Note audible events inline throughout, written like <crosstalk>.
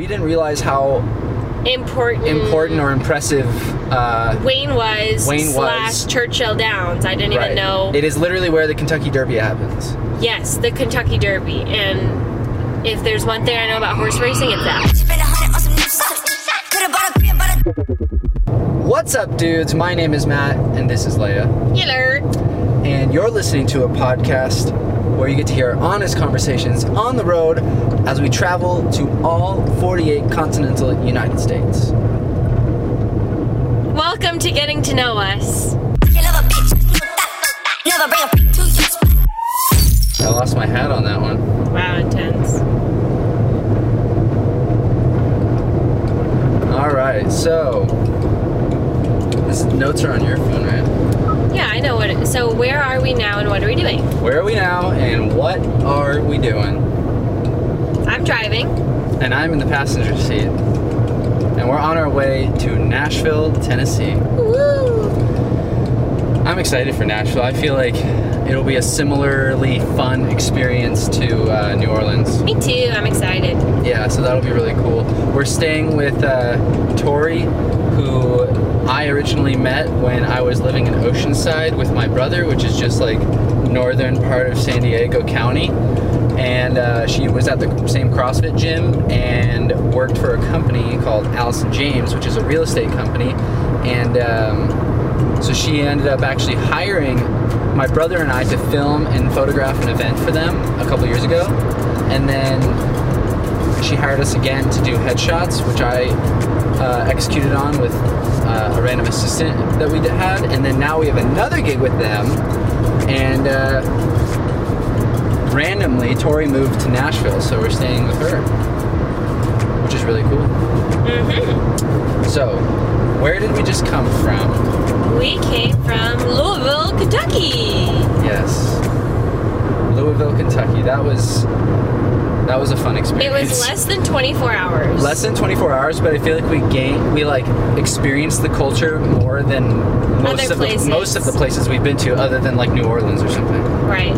we didn't realize how important important or impressive uh, Wayne was Wayne slash was. Churchill Downs. I didn't right. even know. It is literally where the Kentucky Derby happens. yes, the Kentucky Derby. And if there's one thing I know about horse racing, it's that. Spend a hundred on some new socks. Could've bought a crib, but I What's up, dudes? My name is Matt, and this is Leia. Yiller. And you're listening to a podcast where you get to hear honest conversations on the road as we travel to all 48 continental United States. Welcome to Getting to Know Us. you love a bitch. Never bring a freak to your spot. I lost my hat on that one. Wow, intense. All right, so this notes are on your phone, right? Yeah, I know what. It, so where are we now, and what are we doing? Where are we now, and what are we doing? I'm driving. And I'm in the passenger seat, and we're on our way to Nashville, Tennessee. Woo! I'm excited for Nashville. I feel like it'll be a similarly fun experience to uh, New Orleans. Me too. I'm excited. Yeah, so that'll be really cool. We're staying with uh, Tori, who I originally met when I was living in Oceanside with my brother, which is just like northern part of San Diego County. And uh, she was at the same CrossFit gym and worked for a company called Allison James, which is a real estate company. And um, so she ended up actually hiring my brother and I to film and photograph an event for them a couple years ago. And then she hired us again to do headshots, which I uh, executed on with uh, a random assistant that we had. And then now we have another gig with them. And uh, randomly, Tori moved to Nashville, so we're staying with her, which is really cool. hmm So, where did we just come from? We came from Louisville, Kentucky. Yes, Louisville, Kentucky. That was that was a fun experience. It was less than 24 hours. less than 24 hours, but I feel like we gain we like experienced the culture more than most Other of the, places. most of the places we've been to, other than like New Orleans or something. Right.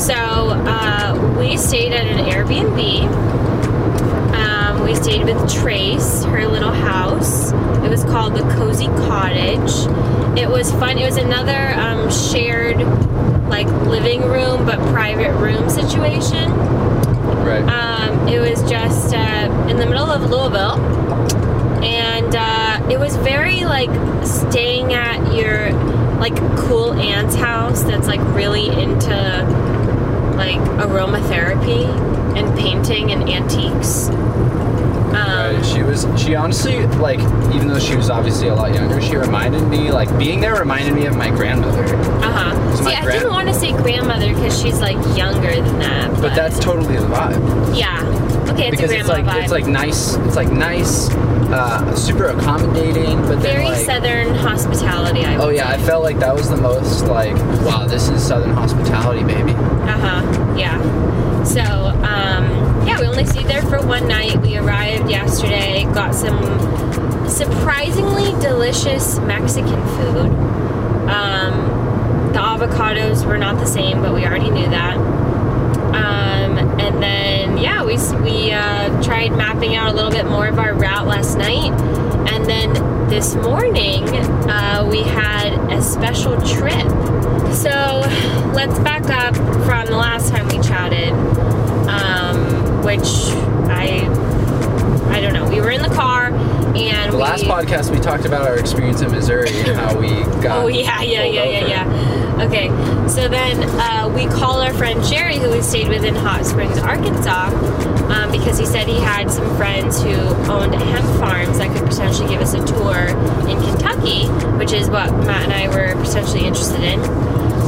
So uh, we stayed at an Airbnb. Um, we stayed with Trace, her little house. It was called the Cozy Cottage. It was fun. It was another um, shared, like living room but private room situation. Right. Um, it was just uh, in the middle of Louisville, and uh, it was very like staying at your like cool aunt's house that's like really into like aromatherapy and painting and antiques. Um, Right. She was. She honestly, like, even though she was obviously a lot younger, she reminded me, like, being there reminded me of my grandmother. Uh huh. See, I grand- didn't want to say grandmother because she's like younger than that. But that's totally the vibe. yeah. Okay, it's because a it's like vibe. it's like nice. It's like nice, uh, super accommodating, but then very like. southern hospitality. I Oh yeah, I felt like that was the most like, wow, this is Southern hospitality, baby. Uh huh. Yeah. So, um, yeah, we only stayed there for one night. We arrived yesterday, got some surprisingly delicious Mexican food. Um, the avocados were not the same, but we already knew that. Um, and then, yeah, we, we uh, tried mapping out a little bit more of our route last night. And then this morning, uh, we had a special trip. So let's back up from the last time we chatted, which I I don't know. We were in the car and The we, last podcast we talked about our experience in Missouri and how we <laughs> got. Oh yeah, yeah, yeah, yeah, over. yeah. Okay, so then uh, we call our friend Jerry, who we stayed with in Hot Springs, Arkansas, um, because he said he had some friends who owned hemp farms that could potentially give us a tour in Kentucky, which is what Matt and I were potentially interested in.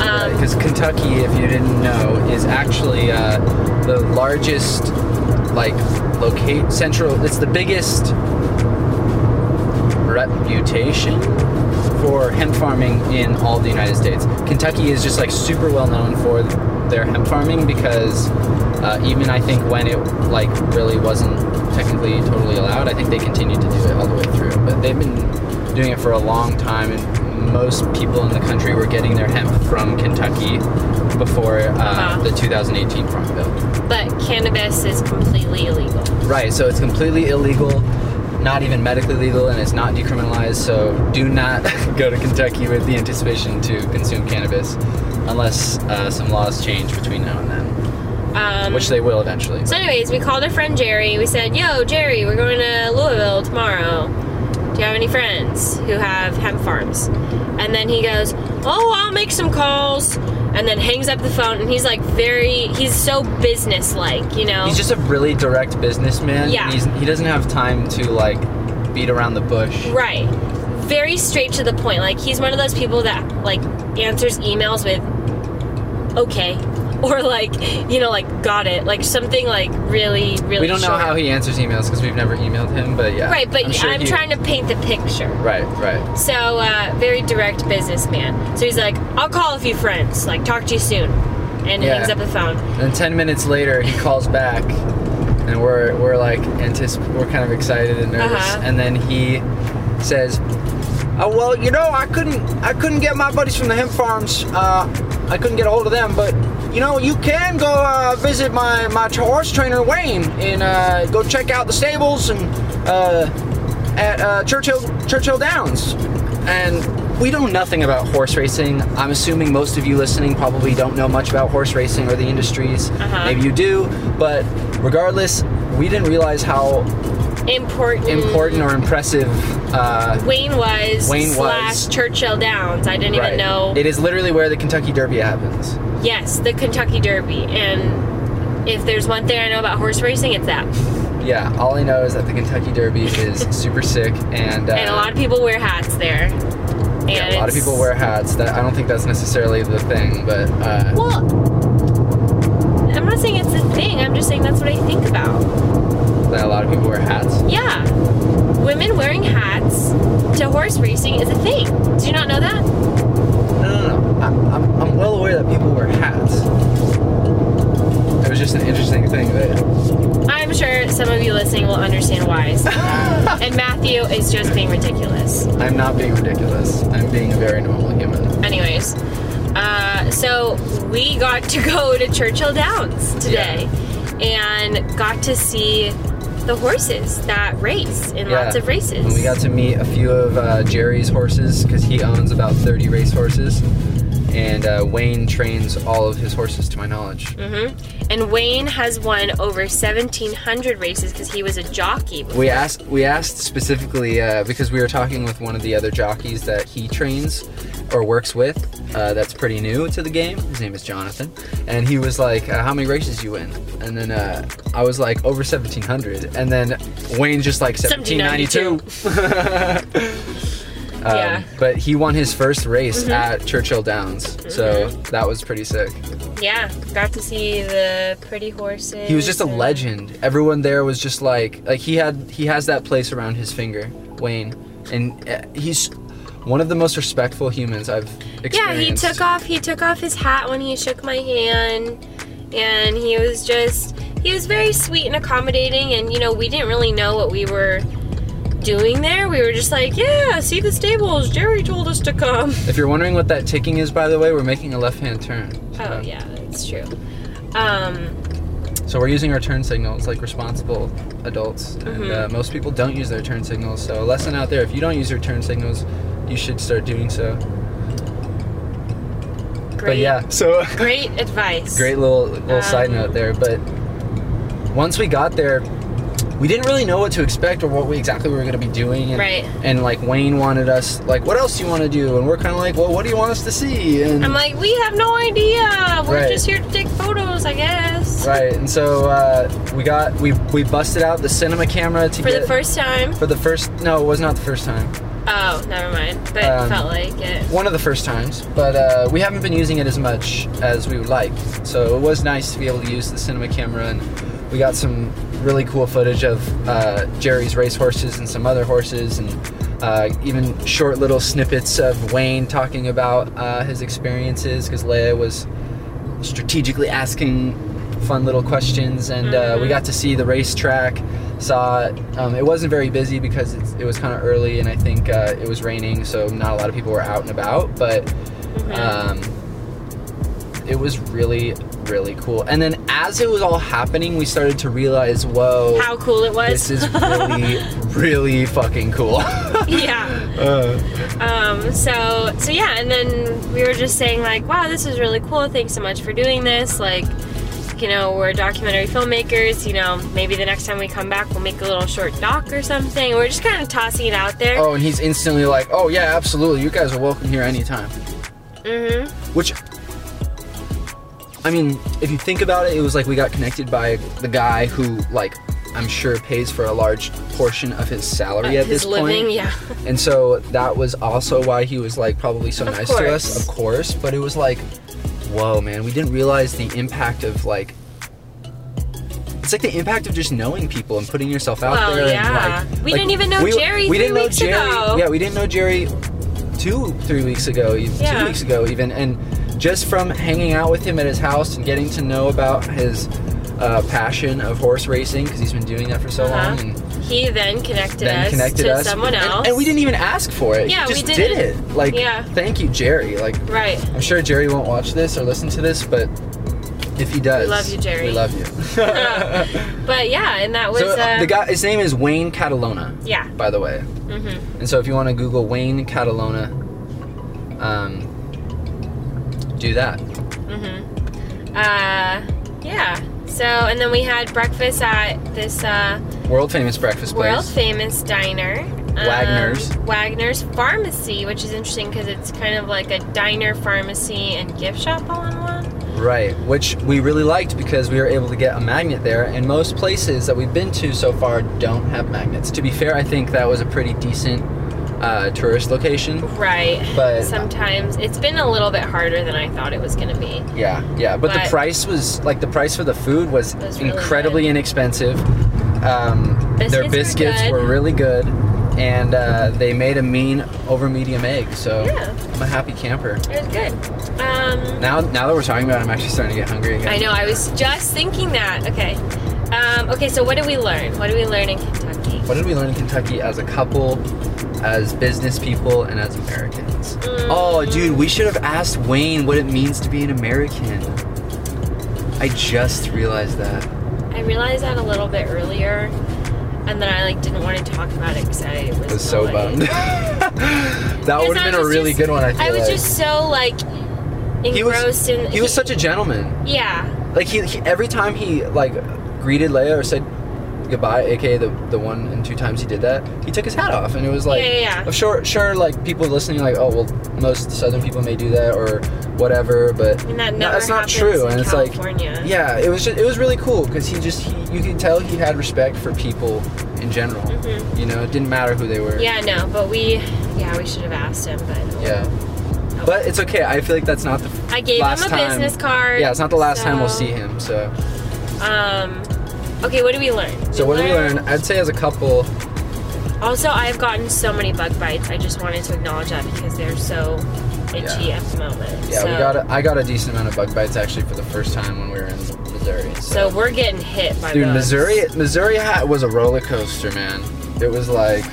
Um, Because Kentucky, if you didn't know, is actually uh, the largest, like, locate central. It's the biggest reputation for hemp farming in all the United States. Kentucky is just like super well known for their hemp farming because uh, even I think when it like really wasn't technically totally allowed, I think they continued to do it all the way through. But they've been doing it for a long time, and most people in the country were getting their hemp from Kentucky before uh, Uh-huh. the 2018 Farm Bill. But cannabis is completely illegal. Right, so it's completely illegal, not even medically legal, and it's not decriminalized. So do not <laughs> go to Kentucky with the anticipation to consume cannabis unless uh, some laws change between now and then, Um, which they will eventually. So, anyways, we called our friend Jerry. We said, "Yo, Jerry, we're going to Louisville tomorrow. Do you have any friends who have hemp farms?" And then he goes, "Oh, I'll make some calls." And then hangs up the phone. And he's like very, he's so business-like, you know. He's just a really direct businessman. Yeah. He's, he doesn't have time to like beat around the bush. right, very straight to the point. Like he's one of those people that like answers emails with, "Okay." <laughs> Or like, you know, like got it, like something like really, really. We don't know how he answers emails because we've never emailed him, but yeah. Right, but I'm, sure he- trying to paint the picture. Right, right. So, uh, very direct businessman. So he's like, I'll call a few friends, like, talk to you soon. And Yeah. hangs up the phone. And ten minutes later, he calls back, and we're we're like anticip- we're kind of excited and nervous. Uh-huh. And then he says, "Oh well, you know, I couldn't I couldn't get my buddies from the hemp farms. Uh, I couldn't get a hold of them, but." You know, you can go uh, visit my, my horse trainer Wayne and uh, go check out the stables and uh, at uh, Churchill Churchill Downs. And we know nothing about horse racing. I'm assuming most of you listening probably don't know much about horse racing or the industries. Uh-huh. Maybe you do, but regardless, we didn't realize how Important. important or impressive uh, Wayne was Wayne slash was. Churchill Downs. I didn't right. even know. It is literally where the Kentucky Derby happens. Yes, the Kentucky Derby. And if there's one thing I know about horse racing, it's that. Yeah, all I know is that the Kentucky Derby is <laughs> super sick, and uh, and a lot of people wear hats there. And yeah, a lot of people wear hats. That I don't think that's necessarily the thing, but uh, Well, I'm not saying it's a thing. I'm just saying that's what I think about. that a lot of people wear hats. Yeah. Women wearing hats to horse racing is a thing. Do you not know that? No, no, no. I, I'm, I'm well aware that people wear hats. It was just an interesting thing that. I'm sure some of you listening will understand why. So- <laughs> and Matthew is just being ridiculous. I'm not being ridiculous. I'm being a very normal human. Anyways, uh, so we got to go to Churchill Downs today and got to see the horses that race in lots of races. And we got to meet a few of uh, Jerry's horses because he owns about 30 race horses. And uh, Wayne trains all of his horses, to my knowledge. Mm-hmm. And Wayne has won over 1,700 races because he was a jockey. Before. We asked we asked specifically uh, because we were talking with one of the other jockeys that he trains or works with. Uh, that's pretty new to the game. His name is Jonathan, and he was like, uh, "How many races you win?" And then uh, I was like, "Over 1,700." And then Wayne just like 1792. <laughs> Um, Yeah. But he won his first race Mm-hmm. at Churchill Downs, so that was pretty sick. Yeah, got to see the pretty horses. He was just a legend. Everyone there was just like like he had he has that place around his finger, Wayne, and uh, he's one of the most respectful humans I've experienced. Yeah, he took off he took off his hat when he shook my hand, and he was just he was very sweet and accommodating. And you know, we didn't really know what we were doing there. We were just like, yeah, see the stables. Jerry told us to come. <laughs> If you're wondering what that ticking is, by the way, we're making a left-hand turn. Oh yeah, that's true. Um, So we're using our turn signals like responsible adults, and Mm-hmm. uh, most people don't use their turn signals. So a lesson out there: if you don't use your turn signals, you should start doing so. great, But yeah, so <laughs> great advice. great little little side Um, note there. But once we got there, we didn't really know what to expect or what we exactly we were going to be doing. And, Right. And like Wayne wanted us, like, what else do you want to do? And we're kind of like, well, what do you want us to see? And I'm like, we have no idea. We're Right. just here to take photos, I guess. right. And so uh, we got we we busted out the cinema camera to For get the first time. for the first. No, it was not the first time. Oh, never mind. But Um, felt like it. One of the first times, but uh, we haven't been using it as much as we would like. So it was nice to be able to use the cinema camera, and we got some really cool footage of uh, Jerry's race horses and some other horses, and uh, even short little snippets of Wayne talking about uh, his experiences because Leia was strategically asking fun little questions, and uh, we got to see the racetrack, saw it. Um, it wasn't very busy because it's, it was kind of early and I think uh, it was raining, so not a lot of people were out and about. But Mhm. um, it was really, really cool. And then as it was all happening, we started to realize, whoa, How cool it was. this is really, <laughs> really fucking cool. yeah. <laughs> Uh, Um, so so yeah, and then we were just saying like, wow, this is really cool. Thanks so much for doing this. Like, you know, we're documentary filmmakers. You know, maybe the next time we come back, we'll make a little short doc or something. We're just kind of tossing it out there. oh, and he's instantly like, oh yeah, absolutely. You guys are welcome here anytime. Mm-hmm. Which, I mean, if you think about it, it was like we got connected by the guy who, like, I'm sure pays for a large portion of his salary uh, at His this living, point. yeah. And so that was also why he was like probably so Of nice to us, of course. But it was like, whoa, man, we didn't realize the impact of like. It's like the impact of just knowing people and putting yourself out Well, there. yeah. And like, We like, didn't even know we, Jerry We three didn't know Jerry. ago. Yeah, we didn't know Jerry two, three weeks ago, even Yeah. two weeks ago, even. And just from hanging out with him at his house and getting to know about his uh, passion of horse racing because he's been doing that for so Uh-huh. long. And, He then connected then us connected to us someone and- else. and, we didn't even ask for it Yeah, he we just did didn't. it like Yeah. thank you jerry like Right. i'm sure jerry won't watch this or listen to this but if he does we love you, Jerry. we love you <laughs> But yeah, and that was so uh, the guy his name is wayne catalano Yeah. by the way Mm-hmm. and so if you want to google wayne catalano um do that Mm-hmm. Uh, yeah. So and then we had breakfast at this uh, world famous breakfast place world famous diner. um, Wagner's. Wagner's Pharmacy, which is interesting because it's kind of like a diner, pharmacy, and gift shop all in one. Right, which we really liked because we were able to get a magnet there, and most places that we've been to so far don't have magnets. To be fair, I think that was a pretty decent uh, tourist location. Right. But- sometimes it's been a little bit harder than I thought it was going to be. Yeah, yeah, but, the price was like the price for the food was, Was really incredibly good. inexpensive. Um, their Biscuits were were, really good, and uh, they made a mean over medium egg. So Yeah. I'm a happy camper. It was good. Um, Now, now that we're talking about, it, I'm actually starting to get hungry again. I know. I was just thinking that. Okay. Um, okay. So what did we learn? What did we learn in Kentucky? What did we learn in Kentucky as a couple, as business people, and as Americans? Mm. Oh, dude, we should have asked Wayne what it means to be an American. I just realized that. I realized that a little bit earlier, and then I like didn't want to talk about it <laughs> <laughs> because I was, was so bummed. that would have been a really just- good one. I feel I was like. just so like he was engrossed in. he was such a gentleman. yeah. Like he, he every time he like greeted Leia or said goodbye, aka the the one and two times he did that, he took his hat off, and it was like, Yeah, yeah, yeah. sure, sure, like people listening, like, oh well, most Southern people may do that or whatever, but And that no, that's not true, and it's California. like, yeah, it was just, it was really cool because he just he, you could tell he had respect for people in general. Mhm. You know, it didn't matter who they were. Yeah. No, but we. Yeah, we should have asked him, but. Yeah. But it's okay. I feel like that's not the I gave last him a time- business card. Yeah, it's not the last time we'll see him. So, Um. Okay, what did we learn? so what did we learn? I'd say as a couple, Also, I've gotten so many bug bites. I just wanted to acknowledge that because they're so itchy Yeah. at the moment. yeah, so, we got. A, I got a decent amount of bug bites actually for the first time when we were in Missouri. So we're getting hit by the dude, those. Missouri, Missouri hat was a roller coaster, man. It was like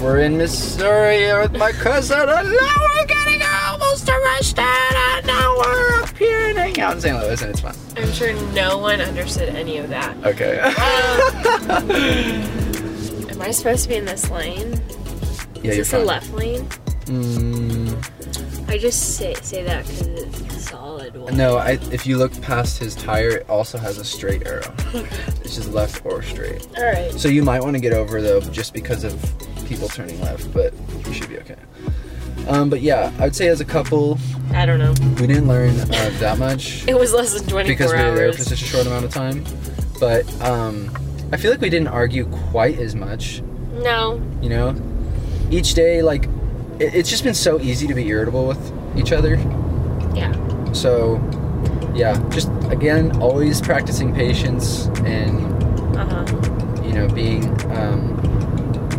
we're in Missouri with my cousin, and now we're getting almost arrested, and now we're up here and hanging out in St. Louis, and it's fun. I'm sure no one understood any of that. Okay. <laughs> Am I supposed to be in this lane? yeah, Is you're this fine. a left lane? Mm, I just say say that because it's a solid one. no, I, if you look past his tire, it also has a straight arrow. <laughs> It's just left or straight. All right. So you might want to get over though, just because of people turning left, but you should be okay. Um, but yeah, I'd say as a couple, I don't know. we didn't learn uh, that much It was less than 24 because we were hours. there for such a short amount of time. But um, I feel like we didn't argue quite as much. no. You know, each day, like it, it's just been so easy to be irritable with each other. Yeah. So yeah, just again, always practicing patience and Uh huh. you know, being um,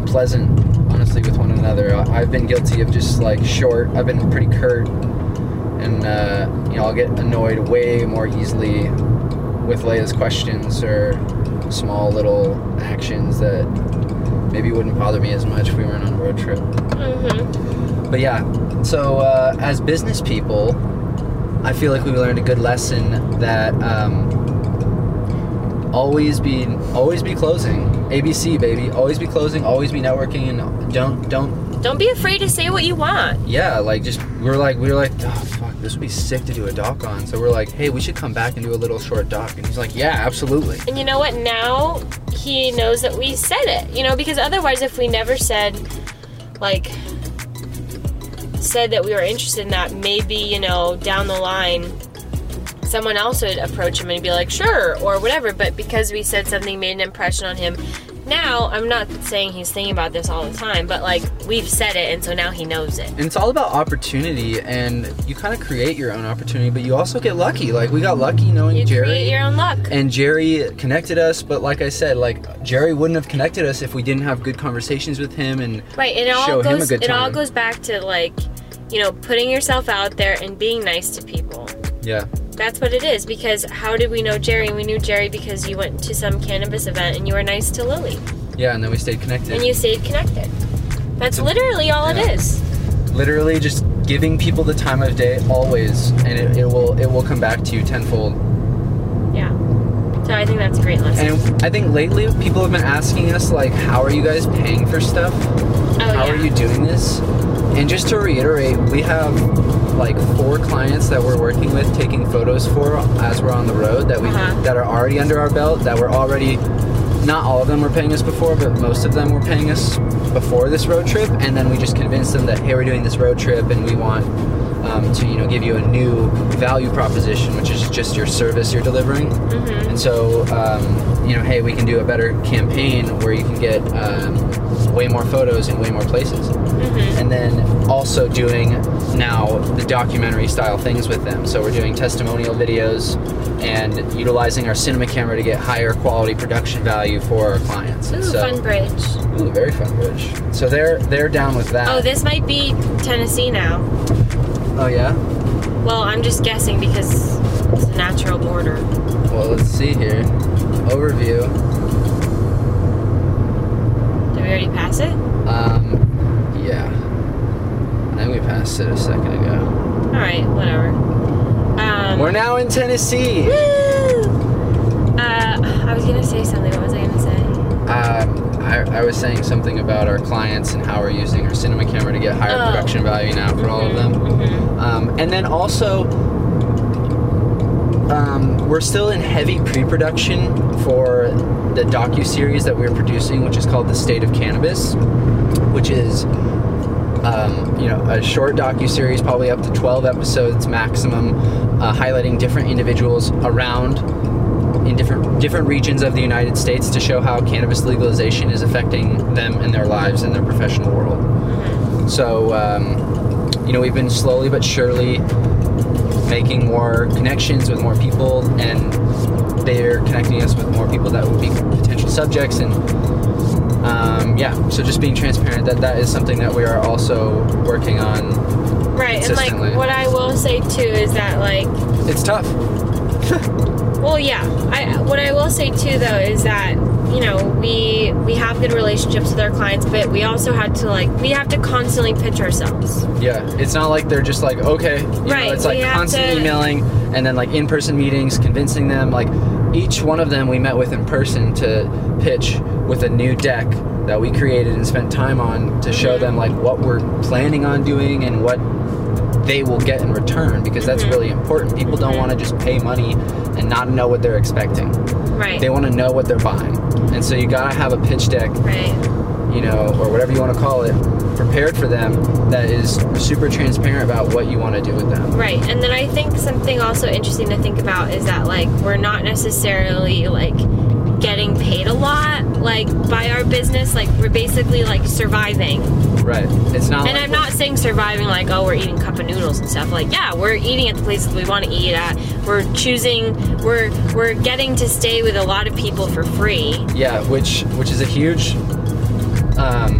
pleasant, honestly, with one another. I've been guilty of just like short. I've been pretty curt, and uh, you know, I'll get annoyed way more easily with Leia's questions or small little actions that maybe wouldn't bother me as much if we weren't on a road trip. Mm-hmm. But yeah, so uh, as business people, I feel like we learned a good lesson that um, always be always be closing. ABC baby, always be closing, always be networking, and don't don't Don't be afraid to say what you want. yeah like just we're like we were like oh fuck this would be sick to do a doc on. So we're like hey we should come back and do a little short doc, and he's like yeah absolutely. And you know what? Now he knows that we said it. You know, because otherwise, if we never said, like, said that we were interested in that, maybe, you know, down the line, someone else would approach him and be like, sure, or whatever. But because we said something made an impression on him, now I'm not saying he's thinking about this all the time, but like, we've said it, and so now he knows it. And it's all about opportunity, and you kind of create your own opportunity, but you also get lucky. Like we got lucky knowing Jerry. You Jerry. create your own luck. and Jerry connected us, but like I said, like Jerry wouldn't have connected us if we didn't have good conversations with him and Right, and it all show him a goes it all goes back to like, you know, putting yourself out there and being nice to people. yeah, That's what it is because how did we know Jerry? We knew Jerry because you went to some cannabis event and you were nice to Lily yeah, and then we stayed connected. and you stayed connected. That's So- literally all yeah. it is. Literally just giving people the time of day always, and it, it will it will come back to you tenfold. Yeah. So I think that's a great lesson. And I think lately people have been asking us like, how are you guys paying for stuff? oh how yeah. are you doing this? And just to reiterate, we have like four clients that we're working with taking photos for as we're on the road that we Uh-huh. that are already under our belt that were already not all of them were paying us before, but most of them were paying us before this road trip, and then we just convinced them that hey, we're doing this road trip, and we want um, to you know give you a new value proposition, which is just your service you're delivering. Mm-hmm. And so, um, you know, hey, we can do a better campaign where you can get um, way more photos in way more places. Mm-hmm. And then also doing now the documentary style things with them. So we're doing testimonial videos and utilizing our cinema camera to get higher quality production value for our clients. Ooh, so, fun bridge. Ooh, very fun bridge. So they're they're down with that. Oh, this might be Tennessee now. Oh yeah. Well, I'm just guessing because it's a natural border. Well, let's see here. Overview. We already pass it? Um, yeah. I think we passed it a second ago. All right, whatever. Um, We're now in Tennessee. Woo! Uh, I was gonna say something. What was I gonna say? Um, I, I was saying something about our clients and how we're using our cinema camera to get higher Oh. production value now for all of them. Mhm. Um, and then also, um, we're still in heavy pre-production for the docu series that we're producing, which is called "The State of Cannabis," which is um, you know a short docu series, probably up to 12 episodes maximum, uh, highlighting different individuals around in different different regions of the United States to show how cannabis legalization is affecting them and their lives and their professional world. So, um, you know, we've been slowly but surely making more connections with more people, and they're connecting us with more people that would be potential subjects. And um, yeah, so just being transparent that that is something that we are also working on. Right, and like what I will say too is that like, It's tough. <laughs> well, yeah. I what I will say too though is that you know we we have good relationships with our clients, but we also had to like we have to constantly pitch ourselves. Yeah, it's not like they're just like okay, you Right, know, it's like constant to- emailing and then like in-person meetings, convincing them. Like each one of them, we met with in person to pitch with a new deck that we created and spent time on to show Mm-hmm. them like what we're planning on doing and what they will get in return because that's Mhm. really important. People don't Mhm. want to just pay money and not know what they're expecting. Right. They want to know what they're buying, and so you gotta have a pitch deck right. you know, or whatever you want to call it, prepared for them that is super transparent about what you want to do with them. Right. And then I think something also interesting to think about is that like we're not necessarily like getting paid a lot like by our business like we're basically like surviving Right. It's not. and like i'm not saying surviving like oh we're eating cup of noodles and stuff like yeah we're eating at the places we want to eat at we're choosing we're we're getting to stay with a lot of people for free Yeah, which which is a huge. Um,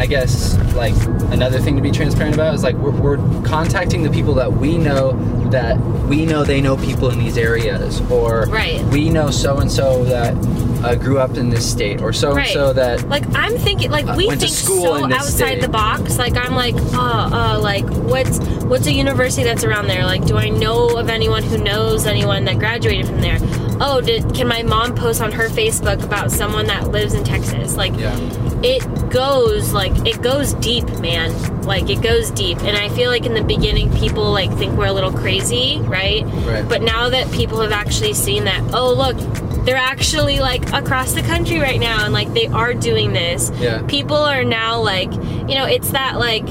I guess like another thing to be transparent about is like we're, we're contacting the people that we know that we know they know people in these areas, or Right. we know so and so that uh, grew up in this state, or so and so that like I'm thinking like Uh, we to think school so outside state. the box. Like I'm like, oh, uh, like what's what's a university that's around there? Like, do I know of anyone who knows anyone that graduated from there? Oh, did can my mom post on her Facebook about someone that lives in Texas? Like, yeah, it goes like it goes deep, man. Like it goes deep, and I feel like in the beginning people like think we're a little crazy, right? Right. But now that people have actually seen that, oh look, they're actually like across the country right now, and like they are doing this. Yeah. People are now like, you know, it's that like.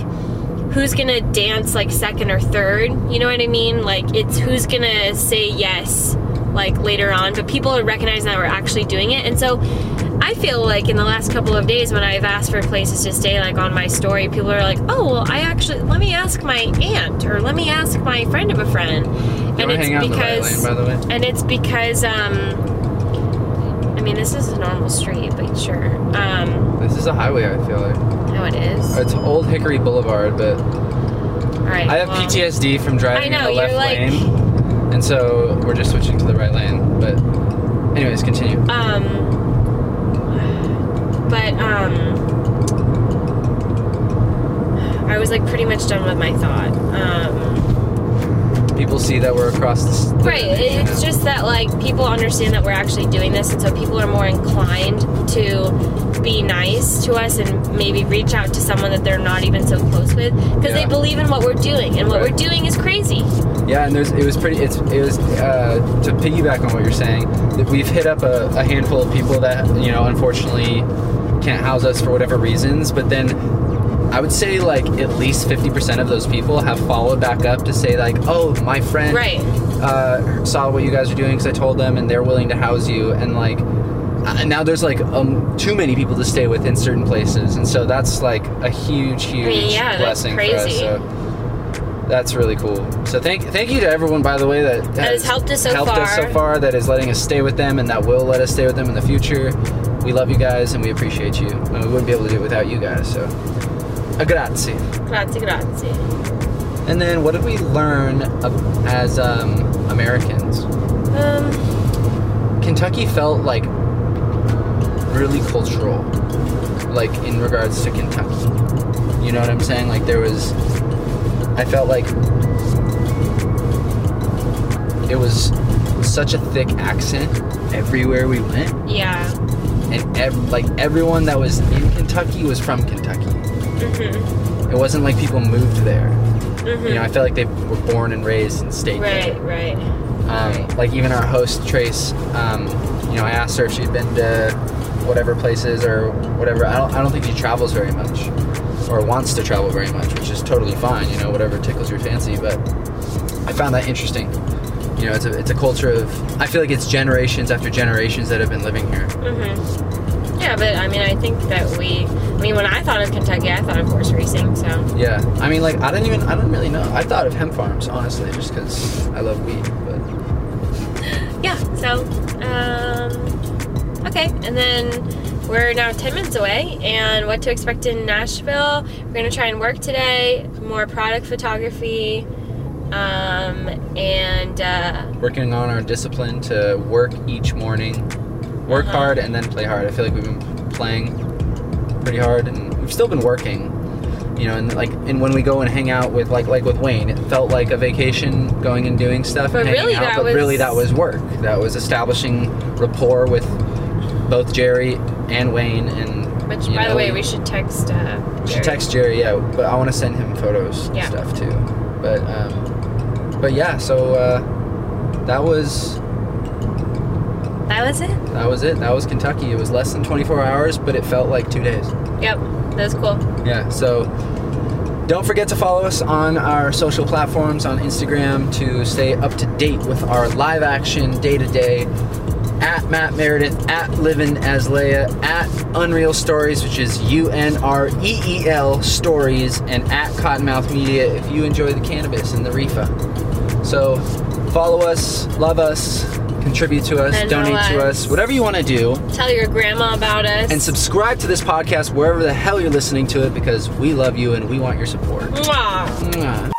Who's gonna dance like second or third? You know what I mean? Like, it's who's gonna say yes like later on, but people are recognizing that we're actually doing it. And so I feel like in the last couple of days when I've asked for places to stay, like on my story, people are like, oh, well, I actually, let me ask my aunt or let me ask my friend of a friend. and it's hang out in the right because, lane, by the way. and it's because, um, I mean, this is a normal street, but sure. Um, This is a highway. I feel like no, it is. it's Old Hickory Boulevard, but All right. I have well, PTSD from driving I know, in the left like- lane, and so we're just switching to the right lane. But, anyways, continue. Um, but um, I was like pretty much done with my thought. Um, People see that we're across the the right. It's just that like people understand that we're actually doing this, and so people are more inclined to be nice to us and maybe reach out to someone that they're not even so close with because Yeah. they believe in what we're doing, and what Right. we're doing is crazy. Yeah, and there's it was pretty. It's it was uh, to piggyback on what you're saying. That we've hit up a, a handful of people that you know unfortunately can't house us for whatever reasons, but then. I would say like at least 50% of those people have followed back up to say like, oh, my friend Right. uh, saw what you guys are doing because I told them and they're willing to house you and like uh, now there's like um, too many people to stay with in certain places and so that's like a huge huge yeah, that's blessing for us. So that's really cool. So thank thank you to everyone by the way that has helped us so helped us so far. far that is letting us stay with them and that will let us stay with them in the future. We love you guys and we appreciate you and we wouldn't be able to do it without you guys. So a grazie. Grazie, grazie. And then what did we learn as um, Americans? Um, Kentucky felt like really cultural, like in regards to Kentucky. You know what I'm saying? Like there was, I felt like it was such a thick accent everywhere we went, yeah. And ev- like everyone that was in Kentucky was from Kentucky. hmm It wasn't like people moved there. hmm You know, I feel like they were born and raised and stayed there. Right, right. Um, like even our host Trace, um, you know, I asked her if she'd been to whatever places or whatever. I don't, I don't think she travels very much or wants to travel very much, which is totally fine. You know, whatever tickles your fancy. But I found that interesting. You know, it's a it's a culture of. I feel like it's generations after generations that have been living here. hmm Yeah, but I mean, I think that we. I mean, when I thought of Kentucky, I thought of horse racing. So Yeah, I mean, like I didn't even I don't really know. I thought of hemp farms honestly, just because I love weed. But <laughs> yeah. So um, okay, and then we're now ten minutes away. And what to expect in Nashville? We're gonna try and work today. More product photography. Um, and uh, working on our discipline to work each morning, work Uh-huh. hard and then play hard. I feel like we've been playing pretty hard and we've still been working. You know, and like, and when we go and hang out with like like with Wayne, it felt like a vacation, going and doing stuff. But and really out, that but was- really that was work. That was establishing rapport with both Jerry and Wayne. And which, by the way, we should text. Uh, we should Jerry. text Jerry, yeah. But I want to send him photos and stuff too. But um, but yeah, so uh, that was That was it. that was it. That was Kentucky. It was less than 24 hours, but it felt like two days. Yep, that was cool. Yeah. So don't forget to follow us on our social platforms on Instagram to stay up to date with our live action day to day. At Matt Meredith, at Living as Leia, at Unreal Stories, which is U N R E E L Stories, and at Cottonmouth Media if you enjoy the cannabis and the reefa. So follow us, love us, contribute to us, And donate to us, whatever you want to do. Tell your grandma about us. And subscribe to this podcast wherever the hell you're listening to it because we love you and we want your support. Mwah. Mwah.